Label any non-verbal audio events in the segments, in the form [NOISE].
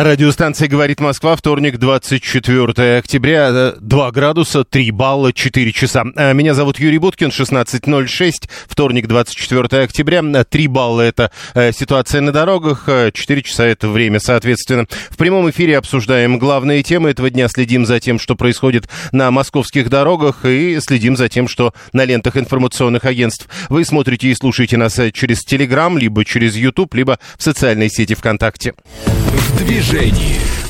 Радиостанция «Говорит Москва», вторник, 24 октября, 2 градуса, 3 балла, 4 часа. А, меня зовут Юрий Буткин, 16.06, вторник, 24 октября, 3 балла – это э, ситуация на дорогах, 4 часа – это время, соответственно. В прямом эфире обсуждаем главные темы этого дня, следим за тем, что происходит на московских дорогах и следим за тем, что на лентах информационных агентств. Вы смотрите и слушаете нас э, через Телеграм, либо через YouTube, либо в социальной сети ВКонтакте. В движении.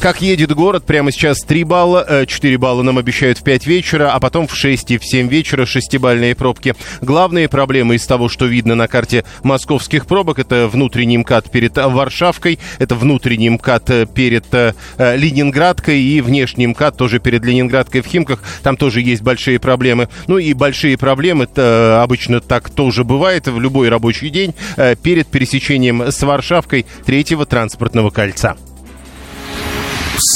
Как едет город, прямо сейчас 3 балла, 4 э, балла нам обещают в 5 вечера, а потом в 6 и в 7 вечера 6-бальные пробки. Главные проблемы из того, что видно на карте московских пробок, это внутренний МКАД перед Варшавкой, это внутренний МКАД э, перед э, Ленинградкой и внешний МКАД тоже перед Ленинградкой в Химках. Там тоже есть большие проблемы. Ну и большие проблемы, это обычно так тоже бывает в любой рабочий день, э, перед пересечением с Варшавкой третьего транспортного кольца.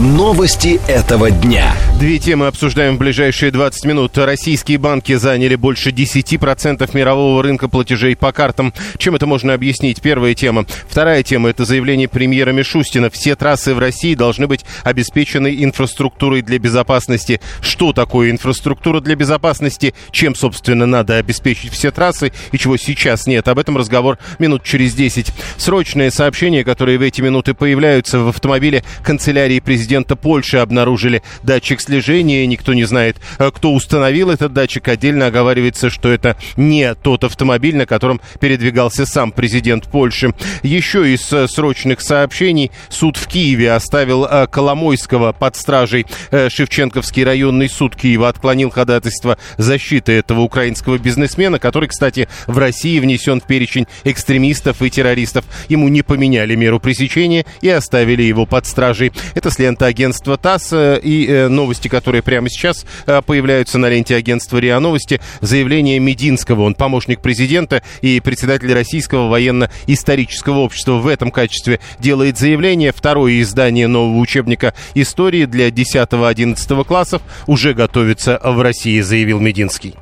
Новости этого дня. Две темы обсуждаем в ближайшие 20 минут. Российские банки заняли больше 10% мирового рынка платежей по картам. Чем это можно объяснить? Первая тема. Вторая тема – это заявление премьера Мишустина. Все трассы в России должны быть обеспечены инфраструктурой для безопасности. Что такое инфраструктура для безопасности? Чем, собственно, надо обеспечить все трассы и чего сейчас нет? Об этом разговор минут через 10. Срочные сообщения, которые в эти минуты появляются в автомобиле канцелярии президента президента Польши обнаружили датчик слежения. Никто не знает, э, кто установил этот датчик. Отдельно оговаривается, что это не тот автомобиль, на котором передвигался сам президент Польши. Еще из э, срочных сообщений суд в Киеве оставил э, Коломойского под стражей. Шевченковский районный суд Киева отклонил ходатайство защиты этого украинского бизнесмена, который, кстати, в России внесен в перечень экстремистов и террористов. Ему не поменяли меру пресечения и оставили его под стражей. Это след лента агентства ТАСС э, и э, новости, которые прямо сейчас э, появляются на ленте агентства РИА Новости. Заявление Мединского, он помощник президента и председатель Российского военно-исторического общества в этом качестве делает заявление. Второе издание нового учебника истории для 10-11 классов уже готовится в России, заявил Мединский.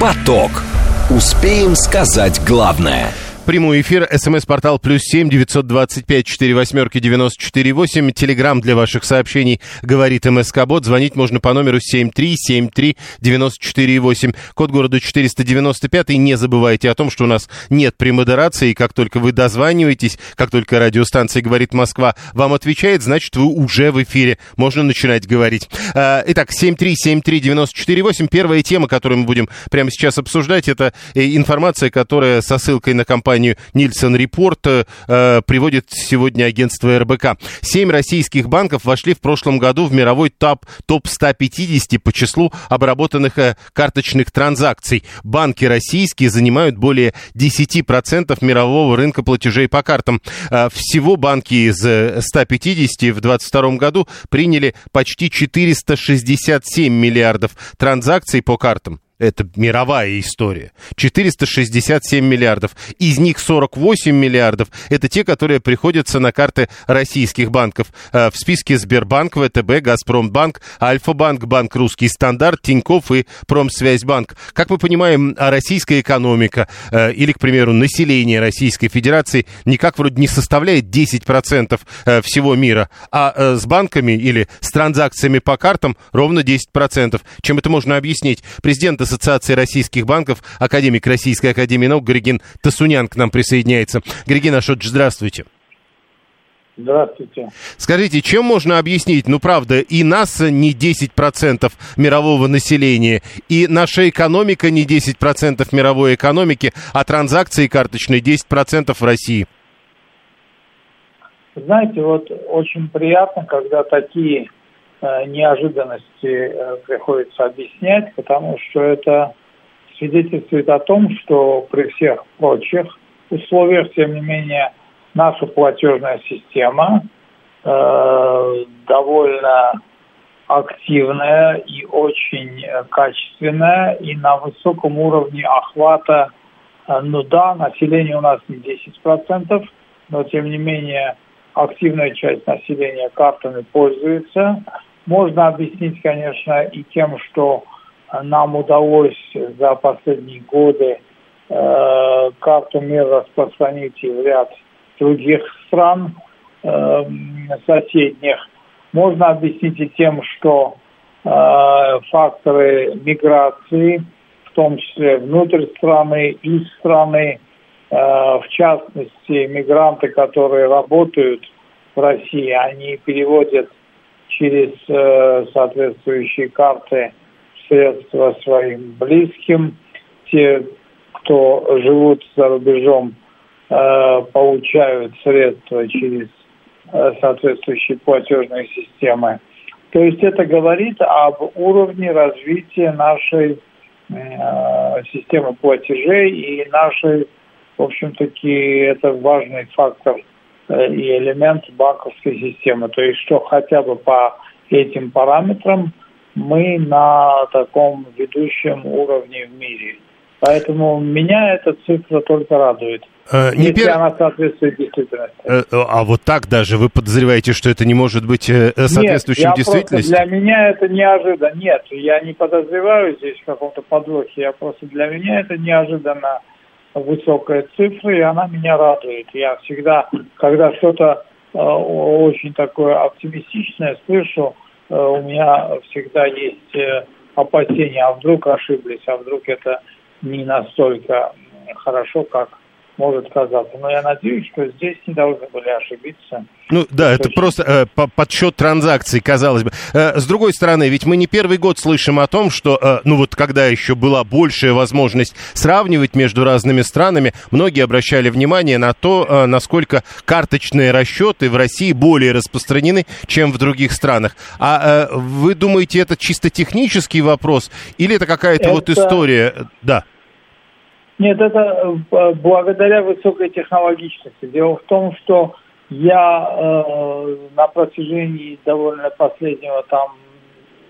Поток. Успеем сказать главное – прямой эфир. СМС-портал плюс семь девятьсот двадцать пять четыре восьмерки девяносто четыре восемь. Телеграмм для ваших сообщений говорит МСК Бот. Звонить можно по номеру семь три семь три девяносто четыре восемь. Код города четыреста девяносто пятый. Не забывайте о том, что у нас нет премодерации. Как только вы дозваниваетесь, как только радиостанция говорит Москва вам отвечает, значит вы уже в эфире. Можно начинать говорить. А, итак, семь три семь три девяносто четыре восемь. Первая тема, которую мы будем прямо сейчас обсуждать, это э, информация, которая со ссылкой на компанию компанию Нильсон Репорт э, приводит сегодня агентство РБК. Семь российских банков вошли в прошлом году в мировой топ, топ 150 по числу обработанных э, карточных транзакций. Банки российские занимают более 10% мирового рынка платежей по картам. Э, всего банки из 150 в 2022 году приняли почти 467 миллиардов транзакций по картам. Это мировая история. 467 миллиардов. Из них 48 миллиардов – это те, которые приходятся на карты российских банков. Э, в списке Сбербанк, ВТБ, Газпромбанк, Альфа-банк, Банк Русский Стандарт, Тиньков и Промсвязьбанк. Как мы понимаем, российская экономика э, или, к примеру, население Российской Федерации никак вроде не составляет 10% э, всего мира, а с банками или с транзакциями по картам ровно 10%. Чем это можно объяснить? Президент Ассоциации российских банков, академик Российской Академии Наук Григин Тасунян к нам присоединяется. Григин Ашот, здравствуйте. Здравствуйте. Скажите, чем можно объяснить, ну правда, и нас не 10% мирового населения, и наша экономика не 10% мировой экономики, а транзакции карточные 10% в России? Знаете, вот очень приятно, когда такие неожиданности э, приходится объяснять, потому что это свидетельствует о том, что при всех прочих условиях, тем не менее, наша платежная система э, довольно активная и очень качественная, и на высоком уровне охвата. Э, ну да, население у нас не 10%, но тем не менее активная часть населения картами пользуется. Можно объяснить, конечно, и тем, что нам удалось за последние годы э, карту мира распространить и в ряд других стран э, соседних. Можно объяснить и тем, что э, факторы миграции, в том числе внутрь страны, из страны, э, в частности, мигранты, которые работают в России, они переводят через э, соответствующие карты средства своим близким. Те, кто живут за рубежом, э, получают средства через э, соответствующие платежные системы. То есть это говорит об уровне развития нашей системы платежей и нашей, в общем-таки, это важный фактор и элемент банковской системы. То есть что хотя бы по этим параметрам мы на таком ведущем уровне в мире. Поэтому меня эта цифра только радует. Э, не если пер... она соответствует действительности. Э, а вот так даже вы подозреваете, что это не может быть э, соответствующим Нет, действительности? для меня это неожиданно. Нет, я не подозреваю здесь в каком-то подвохе. Я просто для меня это неожиданно высокая цифра, и она меня радует. Я всегда, когда что-то э, очень такое оптимистичное слышу, Э, у меня всегда есть э, опасения, а вдруг ошиблись, а вдруг это не настолько хорошо, как может казаться. Но я надеюсь, что здесь не должны были ошибиться. Ну да, это просто э, подсчет транзакций, казалось бы. Э, с другой стороны, ведь мы не первый год слышим о том, что, э, ну вот когда еще была большая возможность сравнивать между разными странами, многие обращали внимание на то, э, насколько карточные расчеты в России более распространены, чем в других странах. А э, вы думаете, это чисто технический вопрос или это какая-то это... вот история? Да. Нет, это э, благодаря высокой технологичности. Дело в том, что я э, на протяжении довольно последнего там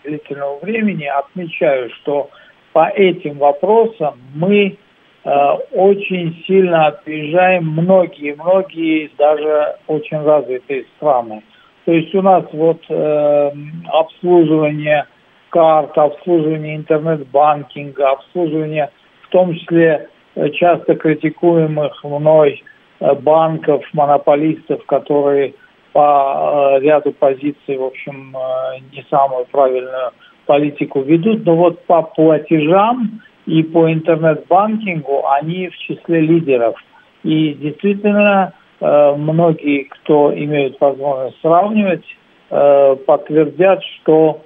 длительного времени отмечаю, что по этим вопросам мы э, очень сильно опережаем многие, многие даже очень развитые страны. То есть у нас вот э, обслуживание карт, обслуживание интернет-банкинга, обслуживание в том числе часто критикуемых мной э, банков, монополистов, которые по э, ряду позиций, в общем, э, не самую правильную политику ведут, но вот по платежам и по интернет-банкингу они в числе лидеров. И действительно, многие, кто имеют возможность сравнивать, подтвердят, что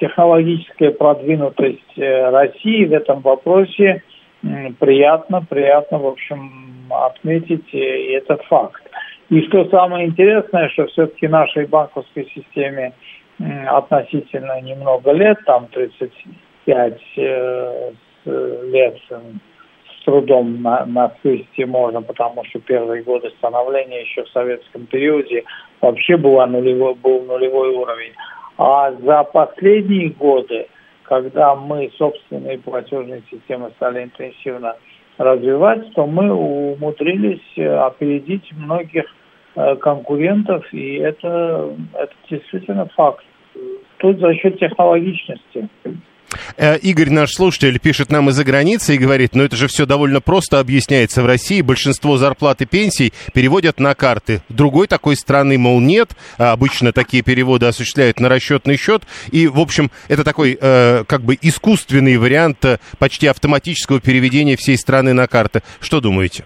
технологическая продвинутость России в этом вопросе – приятно, приятно, в общем, отметить и этот факт. И что самое интересное, что все-таки нашей банковской системе относительно немного лет, там 35 э, лет с трудом на, насысти можно, потому что первые годы становления еще в советском периоде вообще была нулевой, был нулевой уровень. А за последние годы когда мы собственные платежные системы стали интенсивно развивать, то мы умудрились э, опередить многих э, конкурентов, и это, это действительно факт. Тут за счет технологичности. Э, Игорь, наш слушатель, пишет нам из-за границы и говорит, ну это же все довольно просто объясняется. В России большинство зарплат и пенсий переводят на карты. Другой такой страны, мол, нет. А обычно такие переводы осуществляют на расчетный счет. И, в общем, это такой э, как бы искусственный вариант э, почти автоматического переведения всей страны на карты. Что думаете?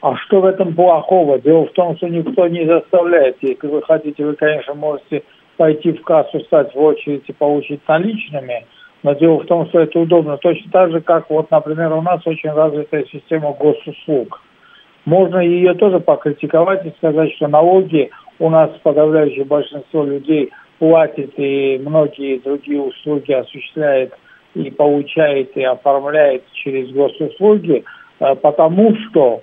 А что в этом плохого? Дело в том, что никто не заставляет. Если вы хотите, вы, конечно, можете пойти в кассу, стать в очередь и получить наличными. Но дело в том, что это удобно. Точно так же, как вот, например, у нас очень развитая система госуслуг. Можно ее тоже покритиковать и сказать, что налоги у нас подавляющее большинство людей платит и многие другие услуги осуществляет и получает и оформляет через госуслуги, э, потому что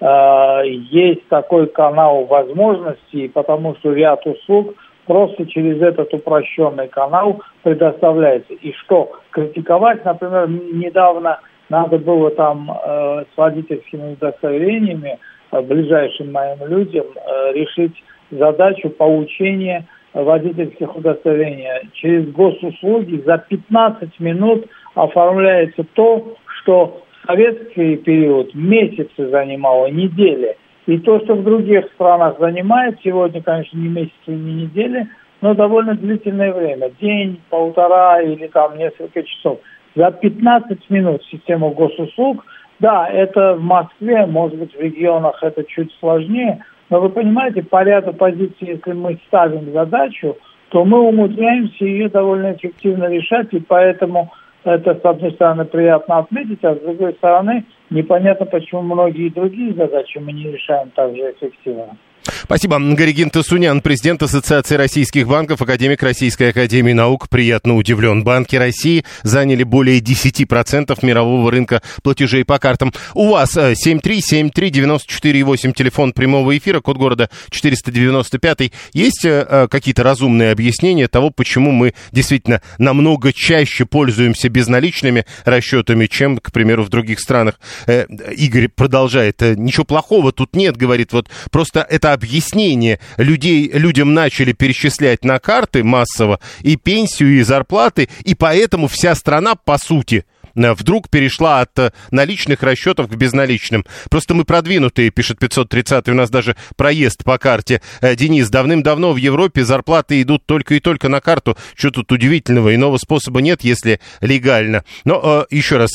э, есть такой канал возможностей, потому что ряд услуг просто через этот упрощенный канал предоставляется. И что? Критиковать, например, недавно надо было там э, с водительскими удостоверениями э, ближайшим моим людям э, решить задачу получения водительских удостоверений. Через госуслуги за 15 минут оформляется то, что в советский период месяцы занимало, недели. И то, что в других странах занимает сегодня, конечно, не месяцы, не недели, но довольно длительное время. День, полтора или там несколько часов. За 15 минут система госуслуг, да, это в Москве, может быть, в регионах это чуть сложнее, но вы понимаете, по ряду позиций, если мы ставим задачу, то мы умудряемся ее довольно эффективно решать, и поэтому это, с одной стороны, приятно отметить, а с другой стороны, непонятно, почему многие другие задачи мы не решаем так же эффективно. Спасибо. Горигин Тасунян, президент Ассоциации российских банков, академик Российской академии наук, приятно удивлен. Банки России заняли более 10% мирового рынка платежей по картам. У вас 7373948, э, телефон прямого эфира, код города 495. Есть э, э, какие-то разумные объяснения того, почему мы действительно намного чаще пользуемся безналичными расчетами, чем, к примеру, в других странах? Игорь продолжает. Ничего плохого тут нет, говорит. Вот просто это объяснение. Людей, людям начали перечислять на карты массово и пенсию, и зарплаты, и поэтому вся страна, по сути, вдруг перешла от э, наличных расчетов к безналичным. Просто мы продвинутые, пишет 530 у нас даже проезд по карте. Э, Денис, давным-давно в Европе зарплаты идут только и только на карту. Что тут удивительного? Иного способа нет, если легально. Но еще раз,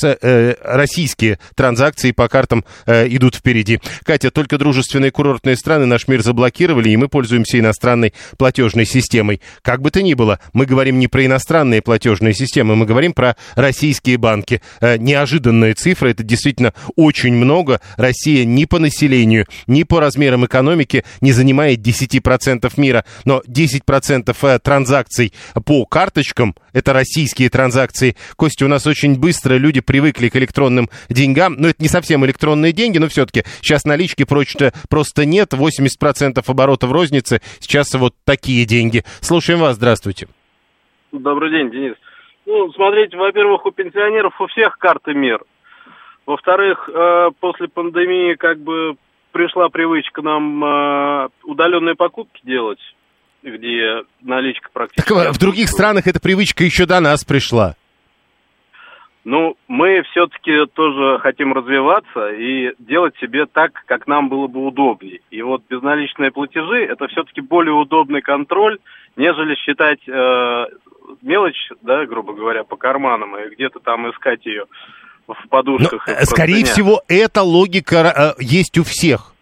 российские транзакции по картам идут впереди. Катя, только дружественные курортные страны наш мир заблокировали, и мы пользуемся иностранной платежной системой. Как бы то ни было, мы говорим не про иностранные платежные системы, мы говорим про российские банки банки. Э, неожиданная цифра, это действительно очень много. Россия ни по населению, ни по размерам экономики не занимает 10% мира, но 10% э, транзакций по карточкам, это российские транзакции. Костя, у нас очень быстро люди привыкли к электронным деньгам, но это не совсем электронные деньги, но все-таки сейчас налички прочно просто нет, 80% оборота в рознице, сейчас вот такие деньги. Слушаем вас, здравствуйте. Добрый день, Денис. Ну, смотрите, во-первых, у пенсионеров у всех карты мир. Во-вторых, э, после пандемии как бы пришла привычка нам э, удаленные покупки делать, где наличка практически... Так, в других странах эта привычка еще до нас пришла. Ну, мы все-таки тоже хотим развиваться и делать себе так, как нам было бы удобнее. И вот безналичные платежи – это все-таки более удобный контроль, нежели считать э, мелочь, да, грубо говоря, по карманам и где-то там искать ее в подушках. Но, скорее всего, эта логика э, есть у всех.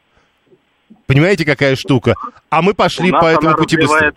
Понимаете, какая штука? А мы пошли по этому пути быстрее.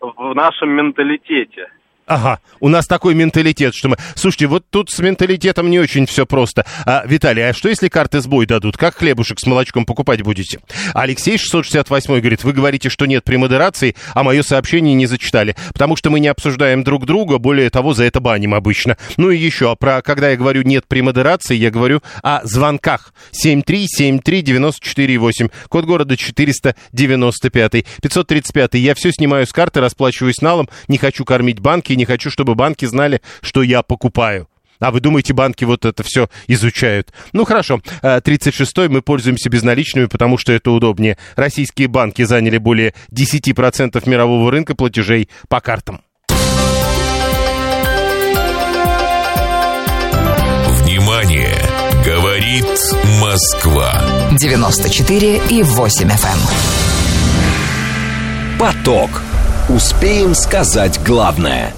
в нашем менталитете. Ага, у нас такой менталитет, что мы... Слушайте, вот тут с менталитетом не очень все просто. А, Виталий, а что если карты сбой дадут? Как хлебушек с молочком покупать будете? Алексей 668 говорит, вы говорите, что нет премодерации, а мое сообщение не зачитали, потому что мы не обсуждаем друг друга, более того, за это баним обычно. Ну и еще, а про когда я говорю нет премодерации, я говорю о звонках. 7373948, код города 495. 535. Я все снимаю с карты, расплачиваюсь налом, не хочу кормить банки, не хочу, чтобы банки знали, что я покупаю. А вы думаете, банки вот это все изучают? Ну хорошо, 36-й э, мы пользуемся безналичными, потому что это удобнее. Российские банки заняли более 10% мирового рынка платежей по картам. Внимание! Говорит Москва. 94 и 8 FM. Эм. Поток. Успеем сказать главное –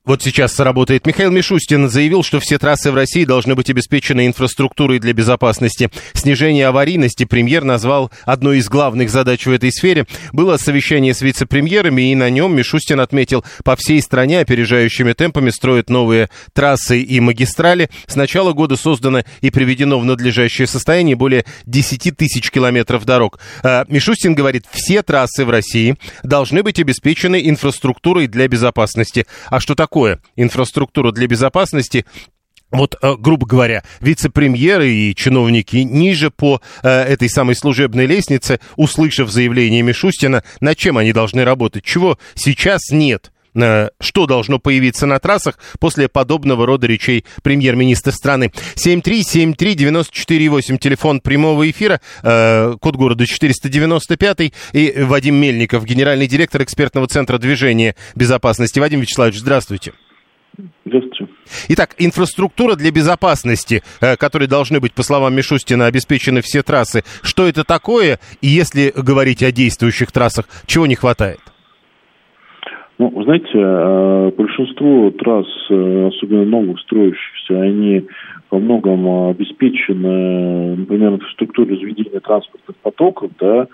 вот сейчас сработает. Михаил Мишустин заявил, что все трассы в России должны быть обеспечены инфраструктурой для безопасности. Снижение аварийности премьер назвал одной из главных задач в этой сфере. Было совещание с вице-премьерами, и на нем Мишустин отметил, по всей стране опережающими темпами строят новые трассы и магистрали. С начала года создано и приведено в надлежащее состояние более 10 тысяч километров дорог. А, Мишустин говорит, все трассы в России должны быть обеспечены инфраструктурой для безопасности. А что такое? Такое инфраструктура для безопасности вот, э, грубо говоря, вице-премьеры и чиновники ниже по э, этой самой служебной лестнице, услышав заявление Мишустина, над чем они должны работать, чего сейчас нет. Что должно появиться на трассах после подобного рода речей премьер-министра страны. 7373948, телефон прямого эфира, э, код города 495 и Вадим Мельников, генеральный директор экспертного центра движения безопасности. Вадим Вячеславович, здравствуйте. Здравствуйте. Итак, инфраструктура для безопасности, э, которой должны быть, по словам Мишустина, обеспечены все трассы. Что это такое? И если говорить о действующих трассах, чего не хватает? Ну, вы знаете, э, большинство трасс, э, особенно новых строящихся, они во многом обеспечены, например, инфраструктурой разведения транспортных потоков, да,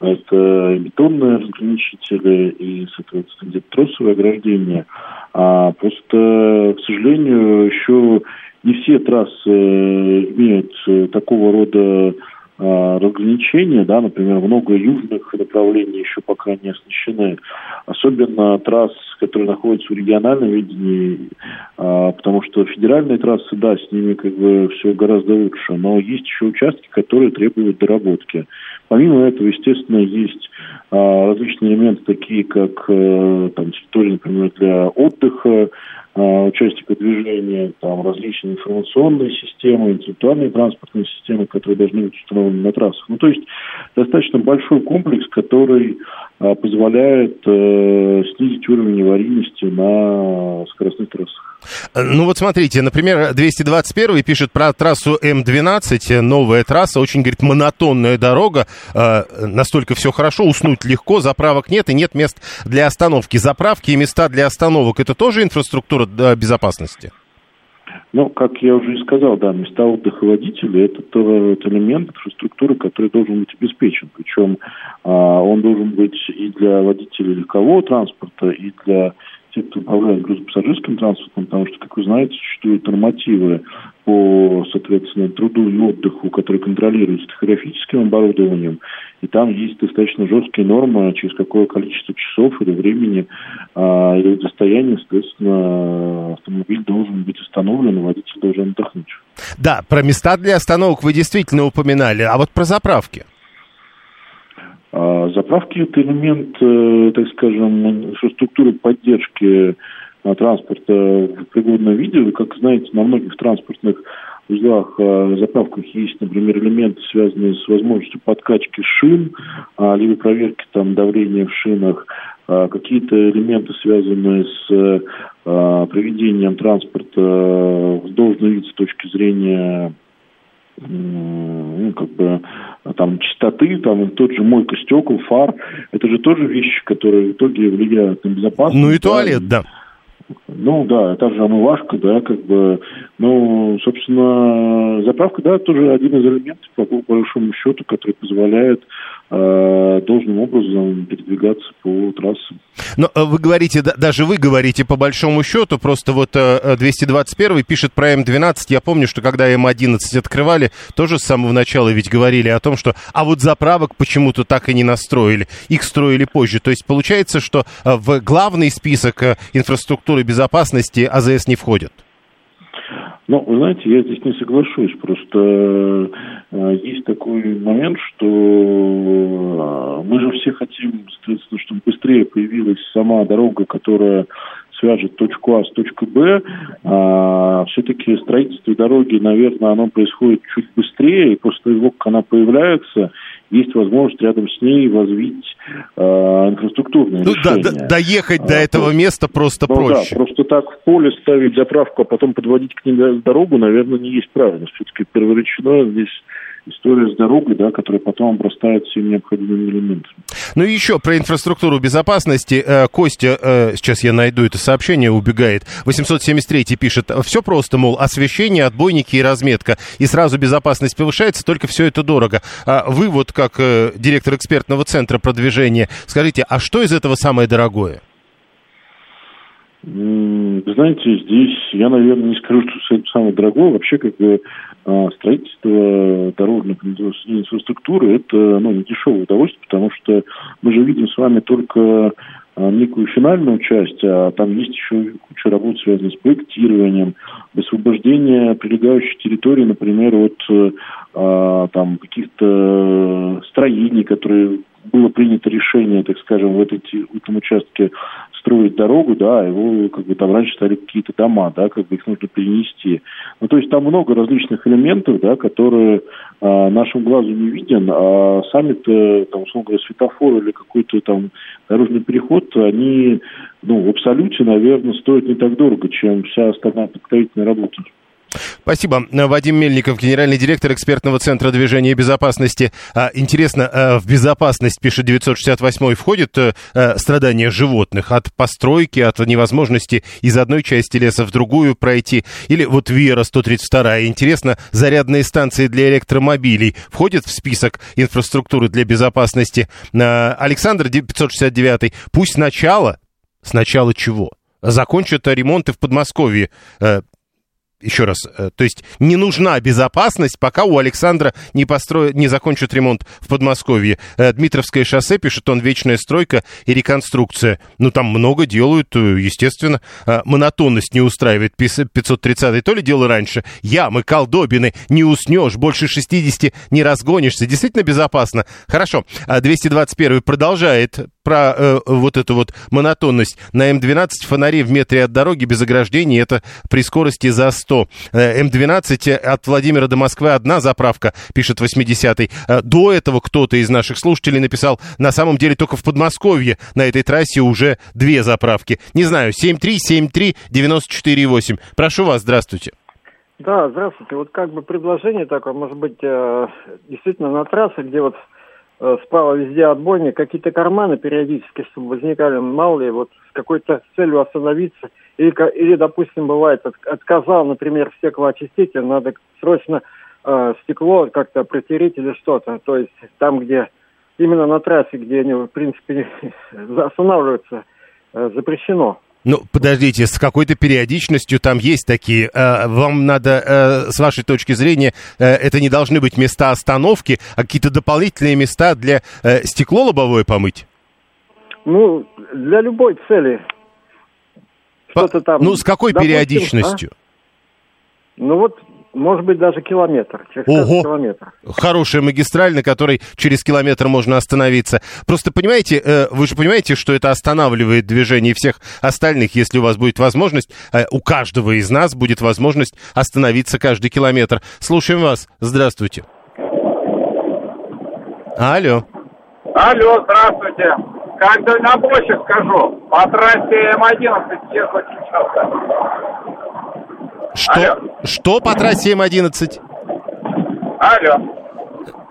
это бетонные разграничители и, соответственно, где-то. А просто, к сожалению, еще не все трассы имеют такого рода а, разграничения, да, например, много южных направлений еще пока не оснащены, особенно трасс, которые находятся в региональном видении, а, потому что федеральные трассы, да, с ними как бы все гораздо лучше, но есть еще участки, которые требуют доработки. Помимо этого, естественно, есть а, различные элементы, такие как э, там, территория, например, для отдыха, а, участника движения, там различные информационные системы, интеллектуальные транспортные системы, которые должны быть установлены на трассах. Ну, то есть достаточно большой комплекс, который а, позволяет э, снизить уровень аварийности на скоростных трассах. Ну вот смотрите, например, 221 пишет про трассу М12, новая трасса, очень, говорит, монотонная дорога, э, настолько все хорошо, уснуть легко, заправок нет и нет мест для остановки. Заправки и места для остановок, это тоже инфраструктура безопасности? Ну, как я уже и сказал, да, места отдыха водителей – это тот элемент инфраструктуры, который должен быть обеспечен. Причем а, он должен быть и для водителей легкового транспорта, и для те, кто управляет грузопассажирским транспортом, потому что, как вы знаете, существуют нормативы по, соответственно, труду и отдыху, которые контролируются тахографическим оборудованием, и там есть достаточно жесткие нормы, через какое количество часов или времени а, или расстояния, соответственно, автомобиль должен быть остановлен, водитель должен отдохнуть. Да, про места для остановок вы действительно упоминали, а вот про заправки? А заправки – это элемент, э, так скажем, инфраструктуры поддержки а, транспорта в пригодном виде. Вы, как знаете, на многих транспортных узлах а, заправках есть, например, элементы, связанные с возможностью подкачки шин, либо проверки там, давления в шинах, какие-то элементы, связанные с приведением транспорта в должный вид с точки зрения ну, как бы, там, чистоты, там, тот же мойка стекол, фар, это же тоже вещи, которые в итоге влияют на безопасность. Ну и туалет, да. Ну да, это же омывашка, да, как бы, ну, собственно, заправка, да, тоже один из элементов, по, большому счету, который позволяет э, должным образом передвигаться по трассам. Но э, вы говорите, даже вы говорите по большому счету, просто вот 221 э, пишет про М12, я помню, что когда М11 открывали, тоже с самого начала ведь говорили о том, что а вот заправок почему-то так и не настроили, их строили позже. То есть получается, что э, в главный список инфраструктуры безопасности АЗС не входит? Ну, вы знаете, я здесь не соглашусь. Просто э, есть такой момент, что э, мы же все хотим, соответственно, чтобы быстрее появилась сама дорога, которая свяжет точку А с точкой Б. А, все-таки строительство дороги, наверное, оно происходит чуть быстрее, и после того, как она появляется, есть возможность рядом с ней развить э, инфраструктурные ну, решения. Да, да, доехать а, до этого просто, места просто ну, проще. Да, просто так в поле ставить заправку, а потом подводить к ней дорогу, наверное, не есть правильно. Все-таки перворечное здесь история с дорогой, да, которая потом обрастает всеми необходимыми элементами. Ну и еще про инфраструктуру безопасности. Э, Костя, э, сейчас я найду это сообщение, убегает. 873 пишет, все просто, мол, освещение, отбойники и разметка. И сразу безопасность повышается, только все это дорого. А вы вот как э, директор экспертного центра продвижения, скажите, а что из этого самое дорогое? Знаете, здесь я, наверное, не скажу, что это самое дорогое. Вообще, как бы а, строительство дорожной инфраструктуры – это ну, не дешевое удовольствие, потому что мы же видим с вами только а, некую финальную часть, а там есть еще куча работ, связанных с проектированием, освобождение прилегающей территории, например, от а, там каких-то строений, которые было принято решение, так скажем, в, этой, в этом участке строить дорогу, да, его как бы там раньше стали какие-то дома, да, как бы их нужно перенести. Ну, то есть там много различных элементов, да, которые а, нашему глазу не виден, а сами-то, там, условно говоря, светофор или какой-то там дорожный переход, они, ну, в абсолюте, наверное, стоят не так дорого, чем вся остальная подготовительная работа. Спасибо. Вадим Мельников, генеральный директор экспертного центра движения безопасности. А, интересно, а, в безопасность, пишет 968 входит а, страдания животных от постройки, от невозможности из одной части леса в другую пройти? Или вот Вера 132. Интересно, зарядные станции для электромобилей входят в список инфраструктуры для безопасности? Александр 569. Пусть сначала, сначала чего? закончат ремонты в Подмосковье еще раз, э, то есть не нужна безопасность, пока у Александра не, построят, не закончат ремонт в Подмосковье. Э, Дмитровское шоссе, пишет он, вечная стройка и реконструкция. Ну, там много делают, э, естественно. Монотонность не устраивает 530-й. То ли дело раньше. Ямы, колдобины, не уснешь, больше 60 не разгонишься. Действительно безопасно. Хорошо. 221 продолжает про э, вот эту вот монотонность. На М12 фонари в метре от дороги без ограждений, это при скорости за 100. Э, М12 от Владимира до Москвы одна заправка, пишет 80-й. Э, до этого кто-то из наших слушателей написал, на самом деле только в Подмосковье на этой трассе уже две заправки. Не знаю, 7373948. Прошу вас, здравствуйте. Да, здравствуйте. Вот как бы предложение такое, может быть, э, действительно на трассе, где вот справа везде отбойник, какие-то карманы периодически, чтобы возникали, мало ли, вот с какой-то целью остановиться. Или, или допустим, бывает, отказал, например, стеклоочиститель, надо срочно э, стекло как-то протереть или что-то. То есть там, где именно на трассе, где они, в принципе, [LAUGHS] останавливаются, э, запрещено. Ну, подождите, с какой-то периодичностью там есть такие. Э, вам надо, э, с вашей точки зрения, э, это не должны быть места остановки, а какие-то дополнительные места для стекло лобовое помыть? Ну, для любой цели. Что-то там. Ну, с какой допустим, периодичностью? А? Ну вот может быть, даже километр. Через Ого! Километр. Хорошая магистраль, на которой через километр можно остановиться. Просто понимаете, э, вы же понимаете, что это останавливает движение всех остальных, если у вас будет возможность, э, у каждого из нас будет возможность остановиться каждый километр. Слушаем вас. Здравствуйте. Алло. Алло, здравствуйте. Как дальнобойщик скажу, по трассе М11 ехать очень часто. Что, Алло. что по трассе М11? Алло.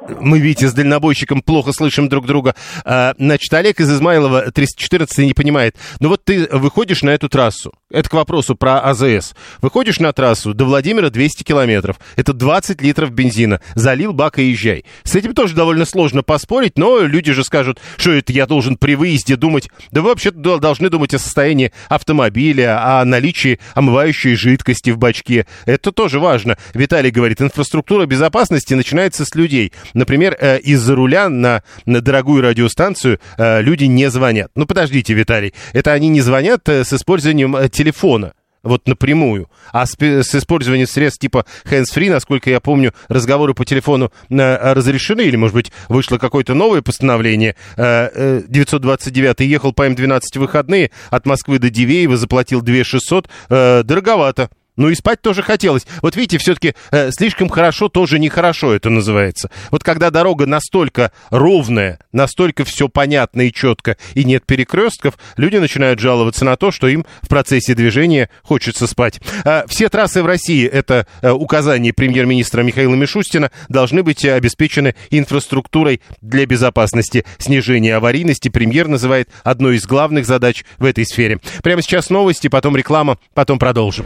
Мы, видите, с дальнобойщиком плохо слышим друг друга. А, значит, Олег из Измайлова 314 не понимает. Ну вот ты выходишь на эту трассу. Это к вопросу про АЗС. Выходишь на трассу, до Владимира 200 километров. Это 20 литров бензина. Залил бак и езжай. С этим тоже довольно сложно поспорить, но люди же скажут, что это я должен при выезде думать. Да вы вообще должны думать о состоянии автомобиля, о наличии омывающей жидкости в бачке. Это тоже важно. Виталий говорит, инфраструктура безопасности начинается с людей. Например, э, из-за руля на, на дорогую радиостанцию э, люди не звонят. Ну, подождите, Виталий, это они не звонят э, с использованием телефона вот напрямую. А с, с использованием средств типа hands-free, насколько я помню, разговоры по телефону э, разрешены, или, может быть, вышло какое-то новое постановление. Э, э, 929 ехал по М12 выходные от Москвы до Дивеева, заплатил 2 600. Э, дороговато. Ну и спать тоже хотелось. Вот видите, все-таки э, слишком хорошо тоже нехорошо это называется. Вот когда дорога настолько ровная, настолько все понятно и четко, и нет перекрестков, люди начинают жаловаться на то, что им в процессе движения хочется спать. Э, все трассы в России, это э, указание премьер-министра Михаила Мишустина, должны быть обеспечены инфраструктурой для безопасности. Снижение аварийности премьер называет одной из главных задач в этой сфере. Прямо сейчас новости, потом реклама, потом продолжим.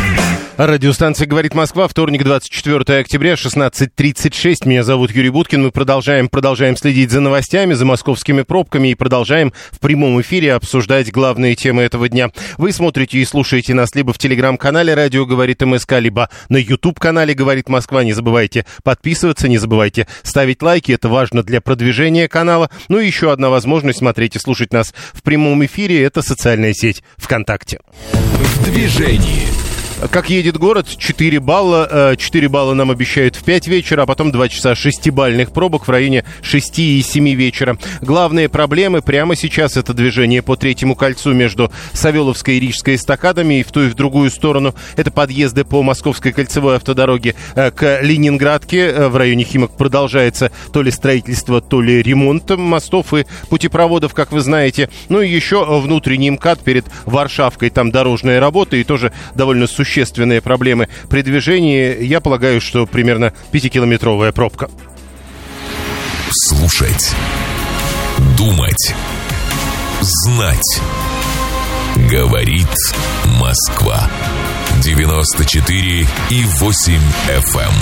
Радиостанция «Говорит Москва», вторник, 24 октября, 16.36. Меня зовут Юрий Буткин. Мы продолжаем, продолжаем следить за новостями, за московскими пробками и продолжаем в прямом эфире обсуждать главные темы этого дня. Вы смотрите и слушаете нас либо в телеграм-канале «Радио говорит МСК», либо на YouTube-канале «Говорит Москва». Не забывайте подписываться, не забывайте ставить лайки. Это важно для продвижения канала. Ну и еще одна возможность смотреть и слушать нас в прямом эфире – это социальная сеть ВКонтакте. В движении. Как едет город, 4 балла. 4 балла нам обещают в 5 вечера, а потом 2 часа 6-бальных пробок в районе 6 и 7 вечера. Главные проблемы прямо сейчас это движение по третьему кольцу между Савеловской и Рижской эстакадами и в ту и в другую сторону. Это подъезды по Московской кольцевой автодороге э, к Ленинградке. Э, в районе Химок продолжается то ли строительство, то ли ремонт мостов и путепроводов, как вы знаете. Ну и еще внутренний МКАД перед Варшавкой. Там дорожная работа и тоже довольно существенная существенные проблемы при движении, я полагаю, что примерно пятикилометровая пробка. Слушать. Думать. Знать. Говорит Москва. 94 и 8 FM. Эм.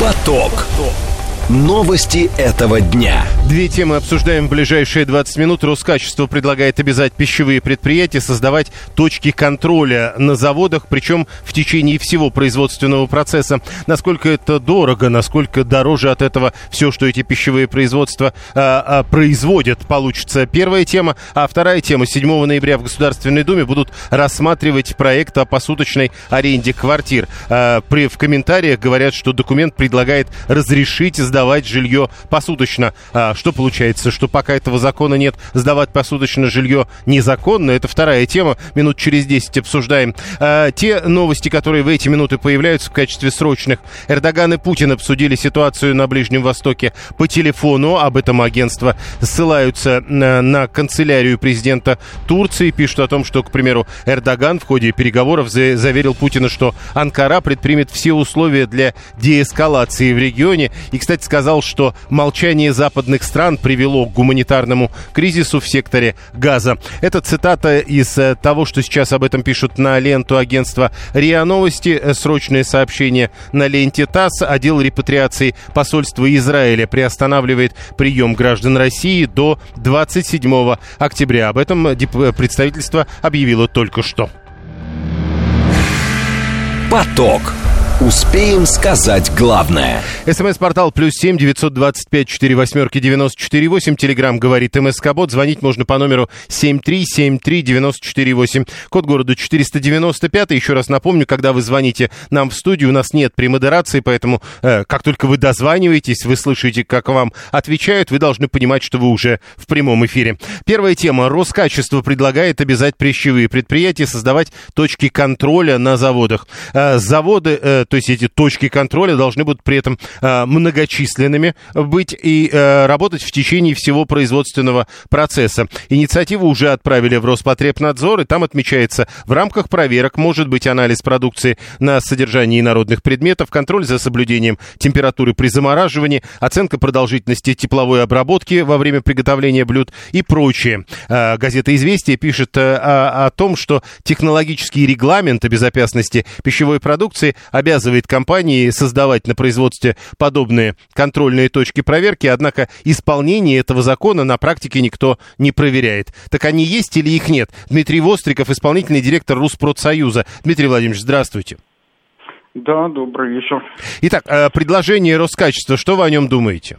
Поток. Поток. Новости этого дня. Две темы обсуждаем в ближайшие 20 минут. Роскачество предлагает обязать пищевые предприятия создавать точки контроля на заводах, причем в течение всего производственного процесса. Насколько это дорого, насколько дороже от этого все, что эти пищевые производства а, а, производят, получится первая тема. А вторая тема. 7 ноября в Государственной Думе будут рассматривать проект о посуточной аренде квартир. А, при, в комментариях говорят, что документ предлагает разрешить сдавать жилье посуточно. А что получается, что пока этого закона нет, сдавать посуточно жилье незаконно? Это вторая тема. Минут через 10 обсуждаем. А, те новости, которые в эти минуты появляются в качестве срочных. Эрдоган и Путин обсудили ситуацию на Ближнем Востоке по телефону. Об этом агентство ссылаются на, на канцелярию президента Турции. Пишут о том, что, к примеру, Эрдоган в ходе переговоров заверил Путина, что Анкара предпримет все условия для деэскалации в регионе. И, кстати, сказал, что молчание западных стран привело к гуманитарному кризису в секторе газа. Это цитата из э, того, что сейчас об этом пишут на ленту агентства РИА Новости. Э, срочное сообщение на ленте ТАСС. Отдел репатриации посольства Израиля приостанавливает прием граждан России до 27 октября. Об этом э, представительство объявило только что. Поток. Успеем сказать главное. СМС-портал плюс семь девятьсот двадцать пять четыре восьмерки девяносто четыре восемь. Телеграмм говорит МСК Бот. Звонить можно по номеру семь три семь три девяносто четыре восемь. Код города четыреста девяносто пятый. Еще раз напомню, когда вы звоните нам в студию, у нас нет премодерации, поэтому э, как только вы дозваниваетесь, вы слышите, как вам отвечают, вы должны понимать, что вы уже в прямом эфире. Первая тема. Роскачество предлагает обязать пищевые предприятия создавать точки контроля на заводах. Э, заводы э, то есть эти точки контроля должны будут при этом э, многочисленными быть и э, работать в течение всего производственного процесса. Инициативу уже отправили в Роспотребнадзор, и там отмечается, в рамках проверок может быть анализ продукции на содержание народных предметов, контроль за соблюдением температуры при замораживании, оценка продолжительности тепловой обработки во время приготовления блюд и прочее. Э, газета «Известия» пишет о, о том, что технологический регламент о безопасности пищевой продукции обязан обязывает компании создавать на производстве подобные контрольные точки проверки, однако исполнение этого закона на практике никто не проверяет. Так они есть или их нет? Дмитрий Востриков, исполнительный директор Руспродсоюза. Дмитрий Владимирович, здравствуйте. Да, добрый вечер. Итак, э, предложение Роскачества, что вы о нем думаете?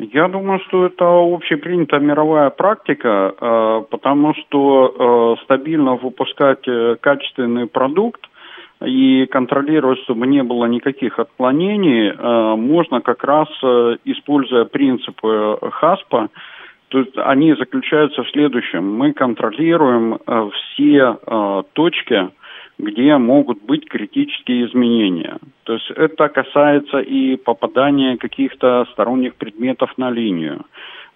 Я думаю, что это общепринятая мировая практика, э, потому что э, стабильно выпускать качественный продукт и контролировать, чтобы не было никаких отклонений, э, можно как раз, э, используя принципы ХАСПа, то есть они заключаются в следующем. Мы контролируем э, все точки, где могут быть критические изменения. То есть это касается и попадания каких-то сторонних предметов на линию,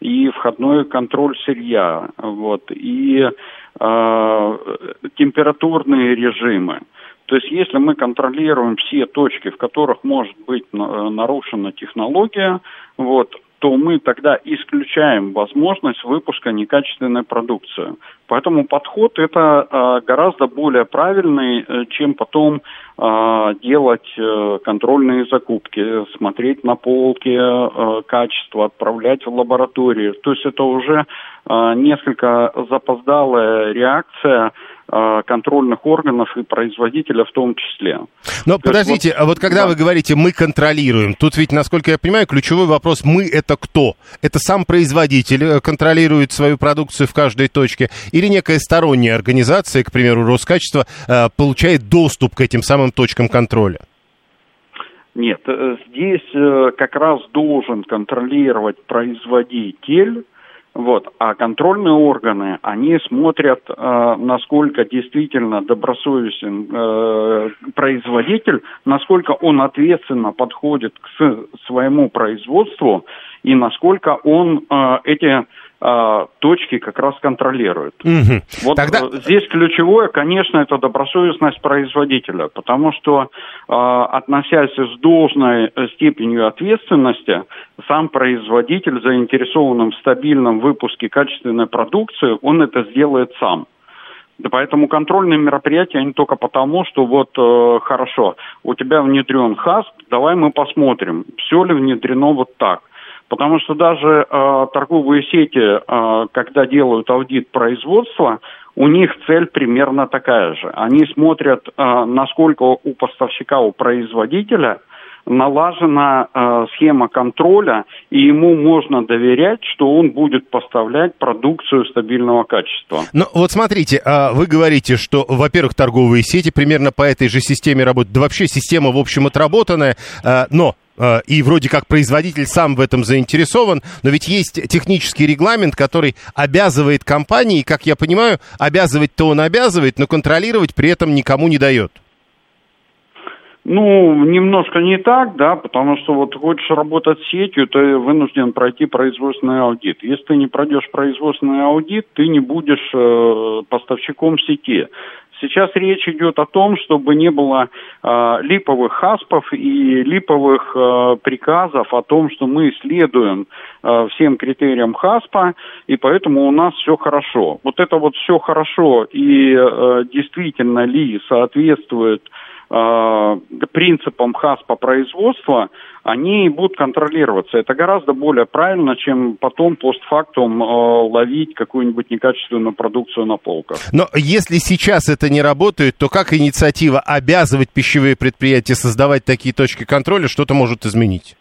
и входной контроль сырья, вот, и э, температурные режимы. То есть если мы контролируем все точки, в которых может быть э, нарушена технология, вот, то мы тогда исключаем возможность выпуска некачественной продукции. Поэтому подход это э, гораздо более правильный, э, чем потом делать э, контрольные закупки, смотреть на полке э, качество, отправлять в лабораторию. То есть это уже э, несколько запоздалая реакция Э, контрольных органов и производителя в том числе. Но То подождите, вот, а вот когда да. вы говорите «мы контролируем», тут ведь, насколько я понимаю, ключевой вопрос «мы» — это кто? Это сам производитель э, контролирует свою продукцию в каждой точке или некая сторонняя организация, к примеру, Роскачество, получает доступ к этим самым точкам контроля? Нет, здесь как раз должен контролировать производитель, вот. А контрольные органы, они смотрят, э, насколько действительно добросовестен э, производитель, насколько он ответственно подходит к своему производству и насколько он э, эти точки как раз контролируют. Угу. Вот Тогда... Э, здесь ключевое, конечно, это добросовестность производителя, потому что, а, относясь с должной степенью ответственности, сам производитель, заинтересованным в стабильном выпуске качественной продукции, он это сделает сам. Да поэтому контрольные мероприятия, они только потому, что вот э, хорошо, у тебя внедрен ХАСП, давай мы посмотрим, все ли внедрено вот так. Потому что даже э, торговые сети, э, когда делают аудит производства, у них цель примерно такая же. Они смотрят, э, насколько у поставщика, у производителя налажена э, схема контроля, и ему можно доверять, что он будет поставлять продукцию стабильного качества. Ну, вот смотрите, а вы говорите, что, во-первых, торговые сети примерно по этой же системе работают. Да вообще система, в общем, отработанная, э, но и вроде как производитель сам в этом заинтересован, но ведь есть технический регламент, который обязывает компании, как я понимаю, обязывать-то он обязывает, но контролировать при этом никому не дает. Ну, немножко не так, да, потому что вот хочешь работать сетью, ты вынужден пройти производственный аудит. Если ты не пройдешь производственный аудит, ты не будешь э, поставщиком сети. Сейчас речь идет о том, чтобы не было э, липовых хаспов и липовых э, приказов о том, что мы следуем э, всем критериям хаспа, и поэтому у нас все хорошо. Вот это вот все хорошо и э, действительно ли соответствует э, принципам ХАСПа производства, они будут контролироваться. Это гораздо более правильно, чем потом постфактум э, ловить какую-нибудь некачественную продукцию на полках. Но если сейчас это не работает, то как инициатива обязывать пищевые предприятия создавать такие точки контроля что-то может изменить?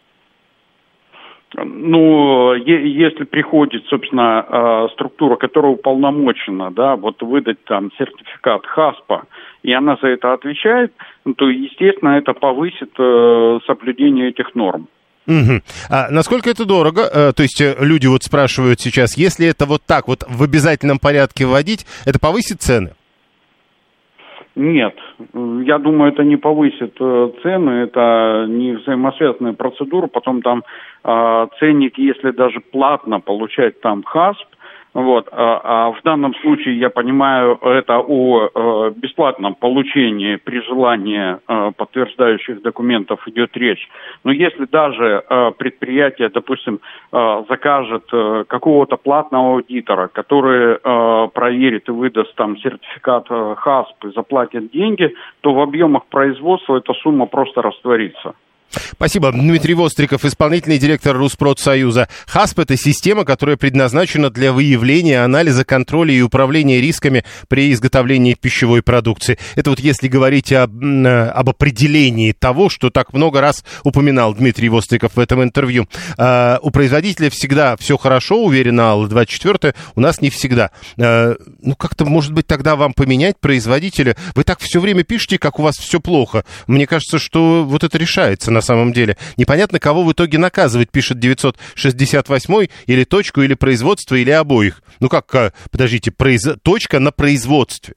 Ну, если приходит, собственно, э, структура, которая уполномочена, да, вот выдать там сертификат ХАСПа, и она за это отвечает, ну, то, естественно, это повысит э, соблюдение этих норм. Угу. А насколько это дорого? Э, то есть э, люди вот спрашивают сейчас, если это вот так вот в обязательном порядке вводить, это повысит цены? Нет, я думаю, это не повысит цены, это не взаимосвязанная процедура, потом там э, ценник, если даже платно получать там ХАСП, вот. А, а в данном случае, я понимаю, это о э, бесплатном получении при желании э, подтверждающих документов идет речь. Но если даже э, предприятие, допустим, закажет какого-то платного аудитора, который проверит и выдаст там сертификат ХАССП и заплатит деньги, то в объемах производства эта сумма просто растворится. Спасибо. Дмитрий Востриков, исполнительный директор Руспродсоюза. ХАССП – это система, которая предназначена для выявления, анализа, контроля и управления рисками при изготовлении пищевой продукции. Это вот если говорить об, об определении того, что так много раз упоминал Дмитрий Востриков в этом интервью. А, у производителя всегда все хорошо, уверена Алла 24 у нас не всегда. А, ну, как-то, может быть, тогда вам поменять производителя? Вы так все время пишете, как у вас все плохо. Мне кажется, что вот это решается на самом деле. Непонятно, кого в итоге наказывать, пишет 968 или точку, или производство, или обоих. Ну как, подождите, произ... точка на производстве.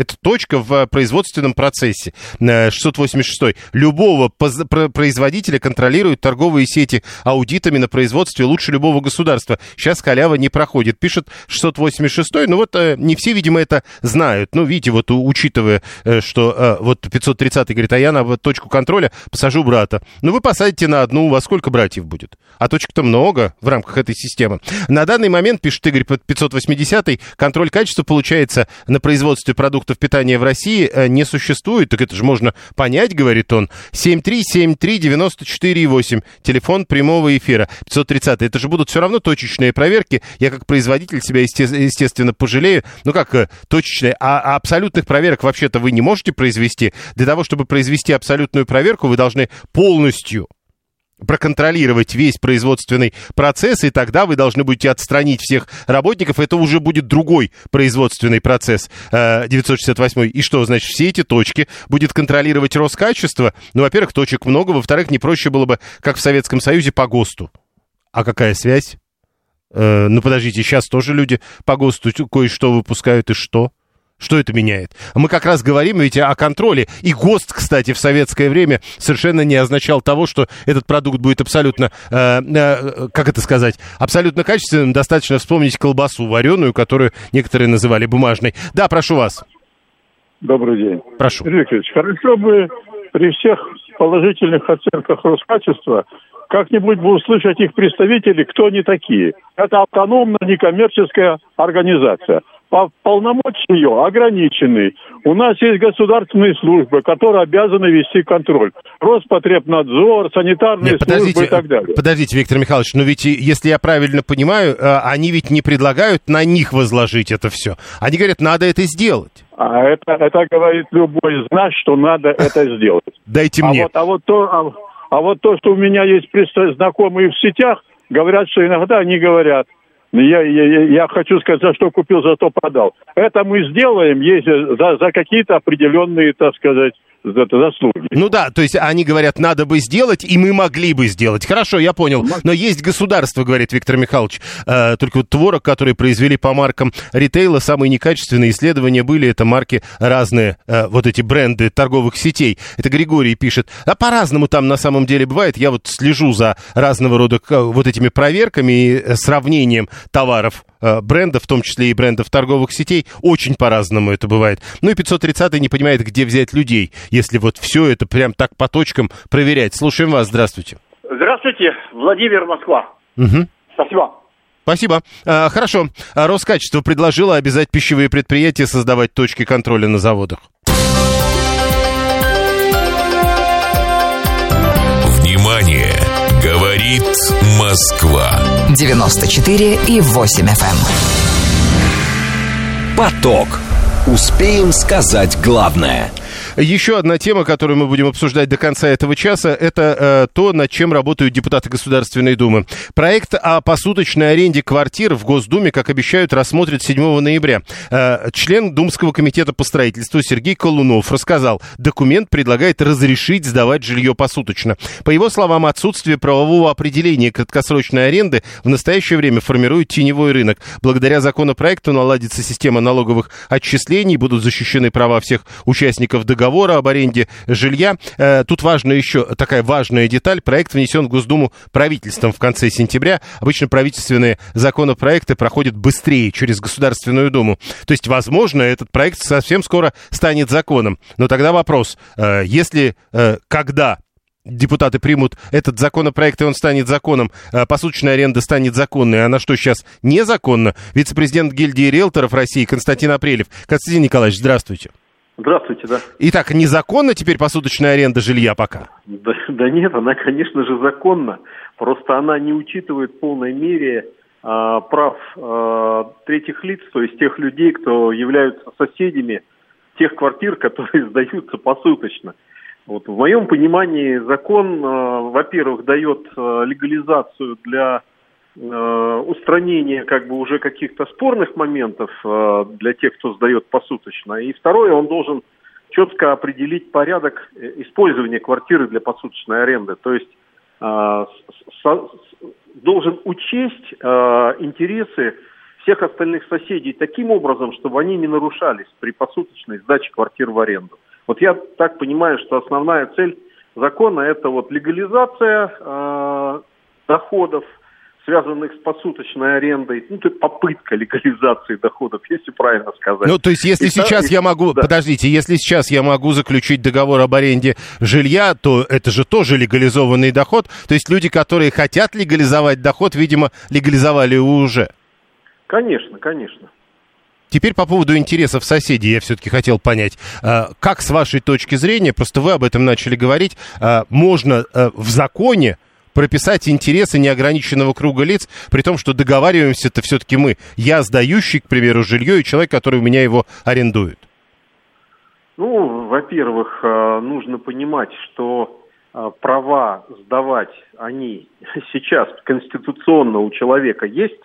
Это точка в э, производственном процессе. 686. Э, Любого производителя контролируют торговые сети аудитами на производстве лучше любого государства. Сейчас халява не проходит. Пишет 686. Ну вот э, не все, видимо, это знают. Ну, видите, вот учитывая, что вот 530 говорит, а я на точку контроля посажу брата. Ну, вы посадите на одну, у вас сколько братьев будет? А точек-то много в рамках этой системы. На данный момент, пишет Игорь 580, контроль качества получается на производстве продуктов продуктов питания в России э, не существует. Так это же можно понять, говорит он. 7373948, телефон прямого эфира. 530. Это же будут все равно точечные проверки. Я как производитель себя, естественно, пожалею. Ну как э, точечные? А, а абсолютных проверок вообще-то вы не можете произвести. Для того, чтобы произвести абсолютную проверку, вы должны полностью проконтролировать весь производственный процесс, и тогда вы должны будете отстранить всех работников. Это уже будет другой производственный процесс 968. Э, и что, значит, все эти точки будет контролировать Роскачество? Ну, во-первых, точек много, во-вторых, не проще было бы, как в Советском Союзе, по ГОСТу. А какая связь? Э, ну, подождите, сейчас тоже люди по ГОСТу кое-что выпускают, и что? Что это меняет? Мы как раз говорим ведь о контроле. И ГОСТ, кстати, в советское время совершенно не означал того, что этот продукт будет абсолютно, э, э, как это сказать, абсолютно качественным. Достаточно вспомнить колбасу вареную, которую некоторые называли бумажной. Да, прошу вас. Добрый день. Прошу. Викторович, хорошо бы при всех положительных оценках Роскачества как-нибудь бы услышать их представителей, кто они такие. Это автономная некоммерческая организация полномочия ее ограничены. У нас есть государственные службы, которые обязаны вести контроль. Роспотребнадзор, санитарные Нет, службы и так далее. Подождите, Виктор Михайлович, но ведь, если я правильно понимаю, э, они ведь не предлагают на них возложить это все. Они говорят, надо это сделать. А это, это говорит любой из нас, что надо [LAUGHS] это сделать. Дайте мне. А вот, а вот, то, а, а вот то, что у меня есть знакомые в сетях, говорят, что иногда они говорят – я, я, я хочу сказать, за что купил, за то продал. Это мы сделаем, если за, за какие-то определенные, так сказать, заслуги. Ну да, то есть они говорят, надо бы сделать, и мы могли бы сделать. Хорошо, я понял. Но есть государство, говорит Виктор Михайлович. Э, только вот творог, который произвели по маркам ритейла, самые некачественные исследования были, это марки разные, э, вот эти бренды торговых сетей. Это Григорий пишет. А по-разному там на самом деле бывает. Я вот слежу за разного рода вот этими проверками и э, сравнением товаров брендов, в том числе и брендов торговых сетей, очень по-разному это бывает. Ну и 530 не понимает, где взять людей, если вот все это прям так по точкам проверять. Слушаем вас, здравствуйте. Здравствуйте, Владимир Москва. Угу. Спасибо. Спасибо. А, хорошо. А Роскачество предложило обязать пищевые предприятия создавать точки контроля на заводах. Внимание! Говорит Москва. 94 и 8 FM. Эм. Поток. Успеем сказать главное – еще одна тема, которую мы будем обсуждать до конца этого часа, это э, то, над чем работают депутаты Государственной Думы. Проект о посуточной аренде квартир в Госдуме, как обещают, рассмотрят 7 ноября. Э, член Думского комитета по строительству Сергей Колунов рассказал, документ предлагает разрешить сдавать жилье посуточно. По его словам, отсутствие правового определения краткосрочной аренды в настоящее время формирует теневой рынок. Благодаря законопроекту наладится система налоговых отчислений, будут защищены права всех участников договора договора об аренде жилья. Э, тут важна еще такая важная деталь. Проект внесен в Госдуму правительством в конце сентября. Обычно правительственные законопроекты проходят быстрее через Государственную Думу. То есть, возможно, этот проект совсем скоро станет законом. Но тогда вопрос, э, если, э, когда депутаты примут этот законопроект, и он станет законом, посуточная аренда станет законной, она что, сейчас незаконна? Вице-президент гильдии риэлторов России Константин Апрелев. Константин Николаевич, здравствуйте. Здравствуйте, да. Итак, незаконна теперь посуточная аренда жилья пока? Да, да нет, она, конечно же, законна. Просто она не учитывает в полной мере а, прав а, третьих лиц, то есть тех людей, кто являются соседями тех квартир, которые [LAUGHS] сдаются посуточно. Вот в моем понимании закон, а, во-первых, дает а, легализацию для Э, устранение как бы уже каких-то спорных моментов э, для тех, кто сдает посуточно. И второе, он должен четко определить порядок э, использования квартиры для посуточной аренды. То есть должен учесть интересы всех остальных соседей таким образом, чтобы они не нарушались при посуточной сдаче квартир в аренду. Вот я так понимаю, что основная цель закона это вот легализация э, доходов связанных с посуточной арендой, ну, это попытка легализации доходов, если правильно сказать. Ну, то есть, если и сейчас та... я могу, да. подождите, если сейчас я могу заключить договор об аренде жилья, то это же тоже легализованный доход. То есть, люди, которые хотят легализовать доход, видимо, легализовали уже. Конечно, конечно. Теперь по поводу интересов соседей я все-таки хотел понять, а, как с вашей точки зрения, просто вы об этом начали говорить, а, можно а, в законе прописать интересы неограниченного круга лиц, при том, что договариваемся-то все-таки мы. Я сдающий, к примеру, жилье и человек, который у меня его арендует. Ну, во-первых, э, нужно понимать, что э, права сдавать, они [LAUGHS] сейчас конституционно у человека есть,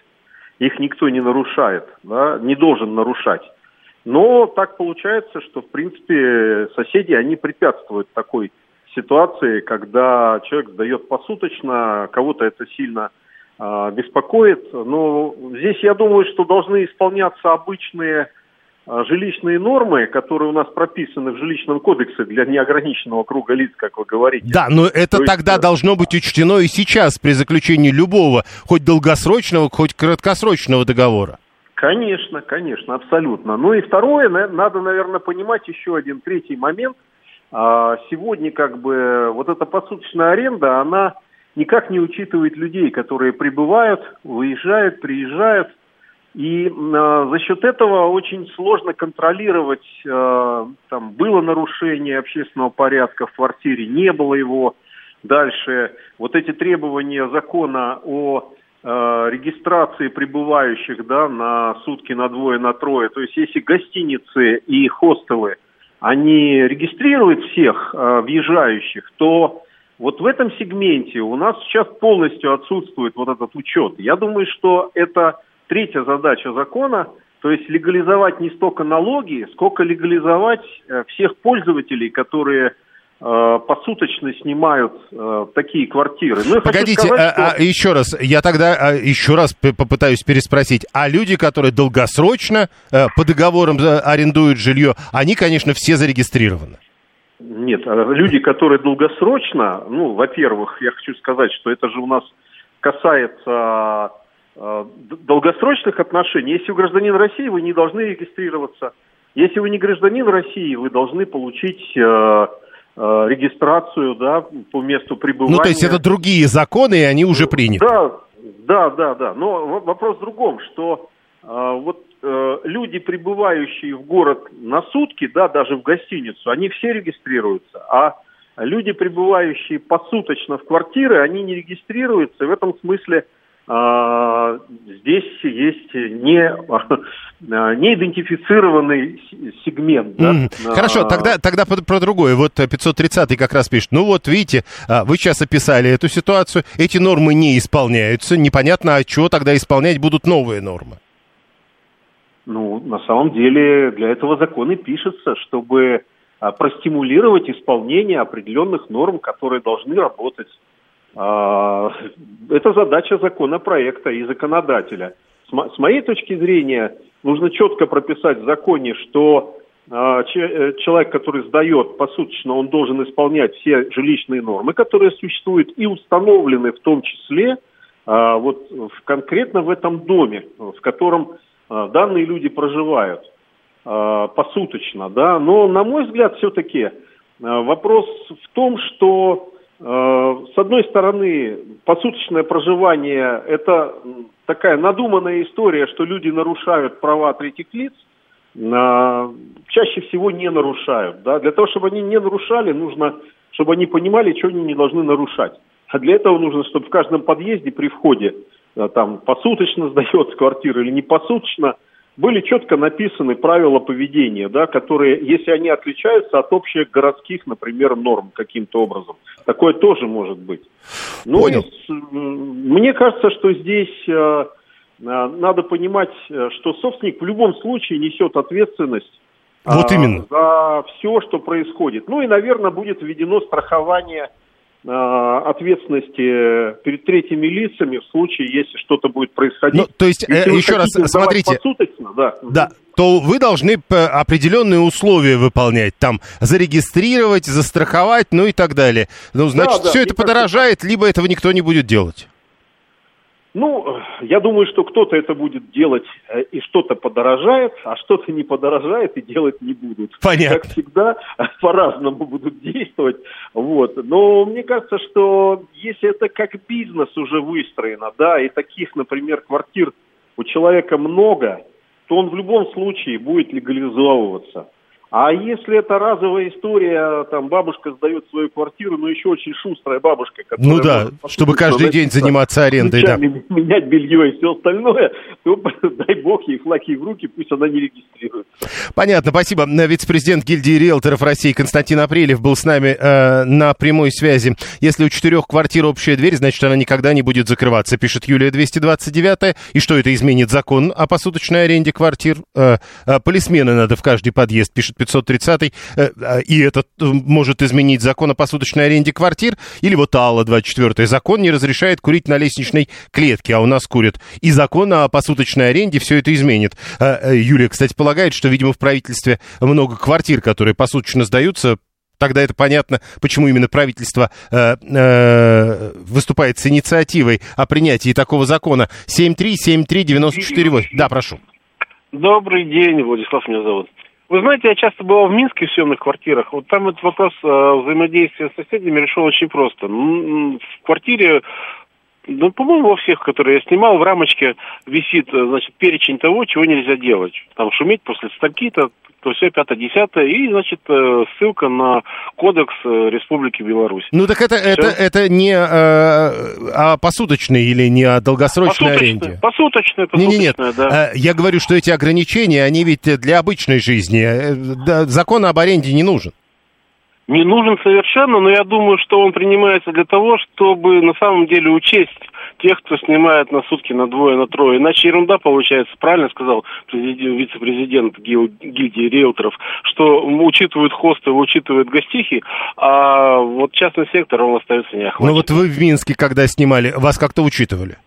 их никто не нарушает, да, не должен нарушать. Но так получается, что, в принципе, соседи, они препятствуют такой ситуации, когда человек сдает посуточно, кого-то это сильно э, беспокоит. Но здесь я думаю, что должны исполняться обычные э, жилищные нормы, которые у нас прописаны в жилищном кодексе для неограниченного круга лиц, как вы говорите. Да, но это То тогда есть... должно быть учтено и сейчас при заключении любого, хоть долгосрочного, хоть краткосрочного договора. Конечно, конечно, абсолютно. Ну и второе, надо, наверное, понимать еще один третий момент – а сегодня как бы вот эта посуточная аренда, она никак не учитывает людей, которые прибывают, выезжают, приезжают. И э, за счет этого очень сложно контролировать, э, там было нарушение общественного порядка в квартире, не было его. Дальше вот эти требования закона о э, регистрации прибывающих да, на сутки, на двое, на трое. То есть если гостиницы и хостелы – они регистрируют всех э, въезжающих, то вот в этом сегменте у нас сейчас полностью отсутствует вот этот учет. Я думаю, что это третья задача закона, то есть легализовать не столько налоги, сколько легализовать э, всех пользователей, которые посуточно снимают э, такие квартиры. Ну, Погодите, сказать, а, что... а, еще раз, я тогда а, еще раз попытаюсь переспросить. А люди, которые долгосрочно по договорам арендуют жилье, они, конечно, все зарегистрированы. Нет, люди, которые долгосрочно, ну, во-первых, я хочу сказать, что это же у нас касается э, долгосрочных отношений. Если вы гражданин России, вы не должны регистрироваться. Если вы не гражданин России, вы должны получить э, Э, регистрацию, да, по месту пребывания. Ну, то есть это другие законы, и они уже приняты. Да, да, да, да. Но вопрос в другом, что э, вот э, люди, прибывающие в город на сутки, да, даже в гостиницу, они все регистрируются, а люди, прибывающие посуточно в квартиры, они не регистрируются. В этом смысле здесь есть не, не идентифицированный сегмент. Да? Mm. Хорошо, тогда, тогда про другое. Вот 530 как раз пишет, ну вот видите, а, вы сейчас описали эту ситуацию, эти нормы не исполняются, непонятно, а чего тогда исполнять будут новые нормы? Ну, на самом деле для этого закон и пишется, чтобы а, простимулировать исполнение определенных норм, которые должны работать а, это задача законопроекта и законодателя. С моей точки зрения, нужно четко прописать в законе, что а, э, человек, который сдает посуточно, он должен исполнять все жилищные нормы, которые существуют и установлены в том числе а, вот конкретно в этом доме, в котором данные люди проживают посуточно, да. Но, на мой взгляд, все-таки вопрос в том, что с одной стороны, посуточное проживание – это такая надуманная история, что люди нарушают права третьих лиц, чаще всего не нарушают. Да? Для того, чтобы они не нарушали, нужно, чтобы они понимали, что они не должны нарушать. А для этого нужно, чтобы в каждом подъезде при входе э, там посуточно [LAUGHS] сдается квартира или не посуточно – были четко написаны правила поведения, да, которые, если они отличаются от общих городских, например, норм каким-то образом, такое тоже может быть. Ну, Понял. И, мне кажется, что здесь э, э, надо понимать, э, что собственник в любом случае несет ответственность вот именно. за все, что происходит. Ну и, наверное, будет введено страхование ответственности перед третьими лицами в случае, если что-то будет происходить. Ну, то есть, э, еще раз, смотрите, да. да, то вы должны определенные условия выполнять, там, зарегистрировать, застраховать, ну и так далее. Ну, значит, да, да, все это подорожает, либо этого никто не будет делать. Ну, я думаю, что кто-то это будет делать э, и что-то подорожает, а что-то не подорожает и делать не будут. Понятно. Как всегда, [LAUGHS] по-разному будут действовать. Вот. Но мне кажется, что если это как бизнес уже выстроено, да, и таких, например, квартир у человека много, то он в любом случае будет легализовываться. А если это разовая история, там бабушка сдает свою квартиру, но еще очень шустрая бабушка, которая... Ну да, может, чтобы каждый день заниматься арендой, да. [LAUGHS] менять белье и все остальное, то [LAUGHS] дай бог ей флаки в руки, пусть она не регистрируется. Понятно, спасибо. Вице-президент гильдии риэлторов России Константин Апрелев был с нами э, на прямой связи. Если у четырех квартир общая дверь, значит, она никогда не будет закрываться, пишет Юлия 229. И что это изменит закон о посуточной аренде квартир? Э, э, полисмены надо в каждый подъезд, пишет 530 э, а, и это э, может изменить закон о посуточной аренде квартир, или вот АЛА 24 закон не разрешает курить на лестничной клетке, а у нас курят. И закон о посуточной аренде все это изменит. Э, Юлия, кстати, полагает, что, видимо, в правительстве много квартир, которые посуточно сдаются, Тогда это понятно, почему именно правительство э, э, выступает с инициативой о принятии такого закона. 7373948. Да, прошу. Добрый день, Владислав меня зовут. Вы знаете, я часто бывал в Минске в съемных квартирах. Вот там этот вопрос э, взаимодействия с соседями решил очень просто. В квартире ну, по-моему, во всех, которые я снимал, в рамочке висит, э, значит, перечень того, чего нельзя делать. Там шуметь после стальки-то, то все, пятое, десятое, и, значит, э, ссылка на кодекс Республики Беларусь. Ну, так это, это, это не э, а посуточный или не о долгосрочной посуточный, аренде? Посуточное, посуточное, не, не, нет. да. Я говорю, что эти ограничения, они ведь для обычной жизни. Закон об аренде не нужен не нужен совершенно, но я думаю, что он принимается для того, чтобы на самом деле учесть тех, кто снимает на сутки на двое, на трое. Иначе ерунда получается, правильно сказал вице-президент гильдии риэлторов, что учитывают хосты, учитывают гостихи, а вот частный сектор, он остается неохвачен. Ну вот вы в Минске, когда снимали, вас как-то учитывали?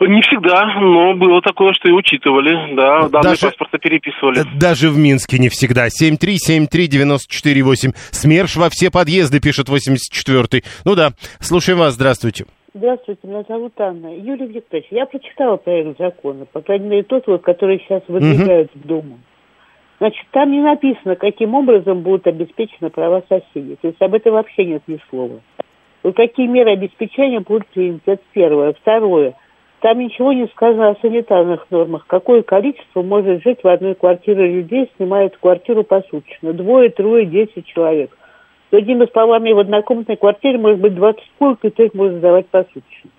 Не всегда, но было такое, что и учитывали, да, данные даже, паспорта переписывали. Даже в Минске не всегда. 7373948. СМЕРШ во все подъезды, пишет 84-й. Ну да, слушаем вас, здравствуйте. Здравствуйте, меня зовут Анна. Юрий Викторович, я прочитала проект закона, по крайней мере тот, вот, который сейчас выдвигают угу. в Думу. Значит, там не написано, каким образом будут обеспечены права соседей. То есть об этом вообще нет ни слова. Вот какие меры обеспечения будут приняты, это первое. Второе – там ничего не сказано о санитарных нормах. Какое количество может жить в одной квартире людей, снимают квартиру посуточно. Двое, трое, десять человек. Другими словами, в однокомнатной квартире может быть 20 сколько, и ты их можно сдавать посуточно.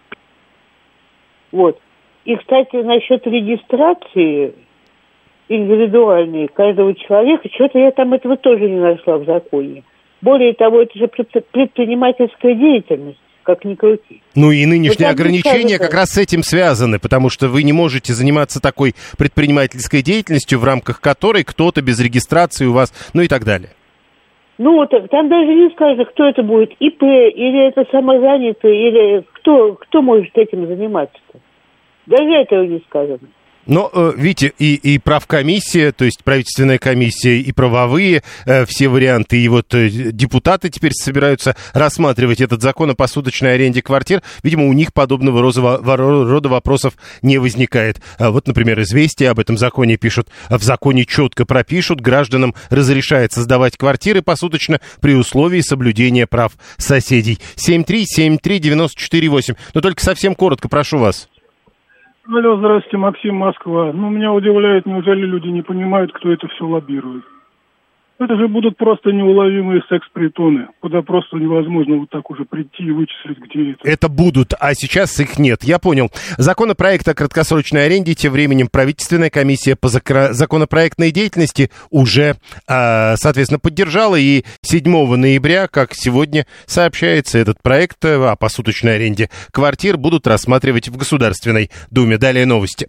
Вот. И, кстати, насчет регистрации индивидуальной каждого человека, что-то я там этого тоже не нашла в законе. Более того, это же предпринимательская деятельность как ни крути. Ну и нынешние ограничения как раз с этим связаны, потому что вы не можете заниматься такой предпринимательской деятельностью, в рамках которой кто-то без регистрации у вас, ну и так далее. Ну, вот там даже не сказано, кто это будет, ИП, или это самозанятый, или кто, кто может этим заниматься-то. Даже этого не сказано. Но, э, видите, и, и правкомиссия, то есть правительственная комиссия, и правовые, э, все варианты, и вот э, депутаты теперь собираются рассматривать этот закон о посудочной аренде квартир. Видимо, у них подобного рода вопросов не возникает. А вот, например, «Известия» об этом законе пишут. В законе четко пропишут, гражданам разрешается сдавать квартиры посуточно при условии соблюдения прав соседей. 7373948. Но только совсем коротко, прошу вас. Алло, здравствуйте, Максим, Москва. Ну, меня удивляет, неужели люди не понимают, кто это все лоббирует? Это же будут просто неуловимые секс-притоны, куда просто невозможно вот так уже прийти и вычислить, где это. Это будут, а сейчас их нет. Я понял. Законопроект о краткосрочной аренде, тем временем правительственная комиссия по законопроектной деятельности уже, а, соответственно, поддержала. И 7 ноября, как сегодня сообщается, этот проект о посуточной аренде квартир будут рассматривать в Государственной Думе. Далее новости.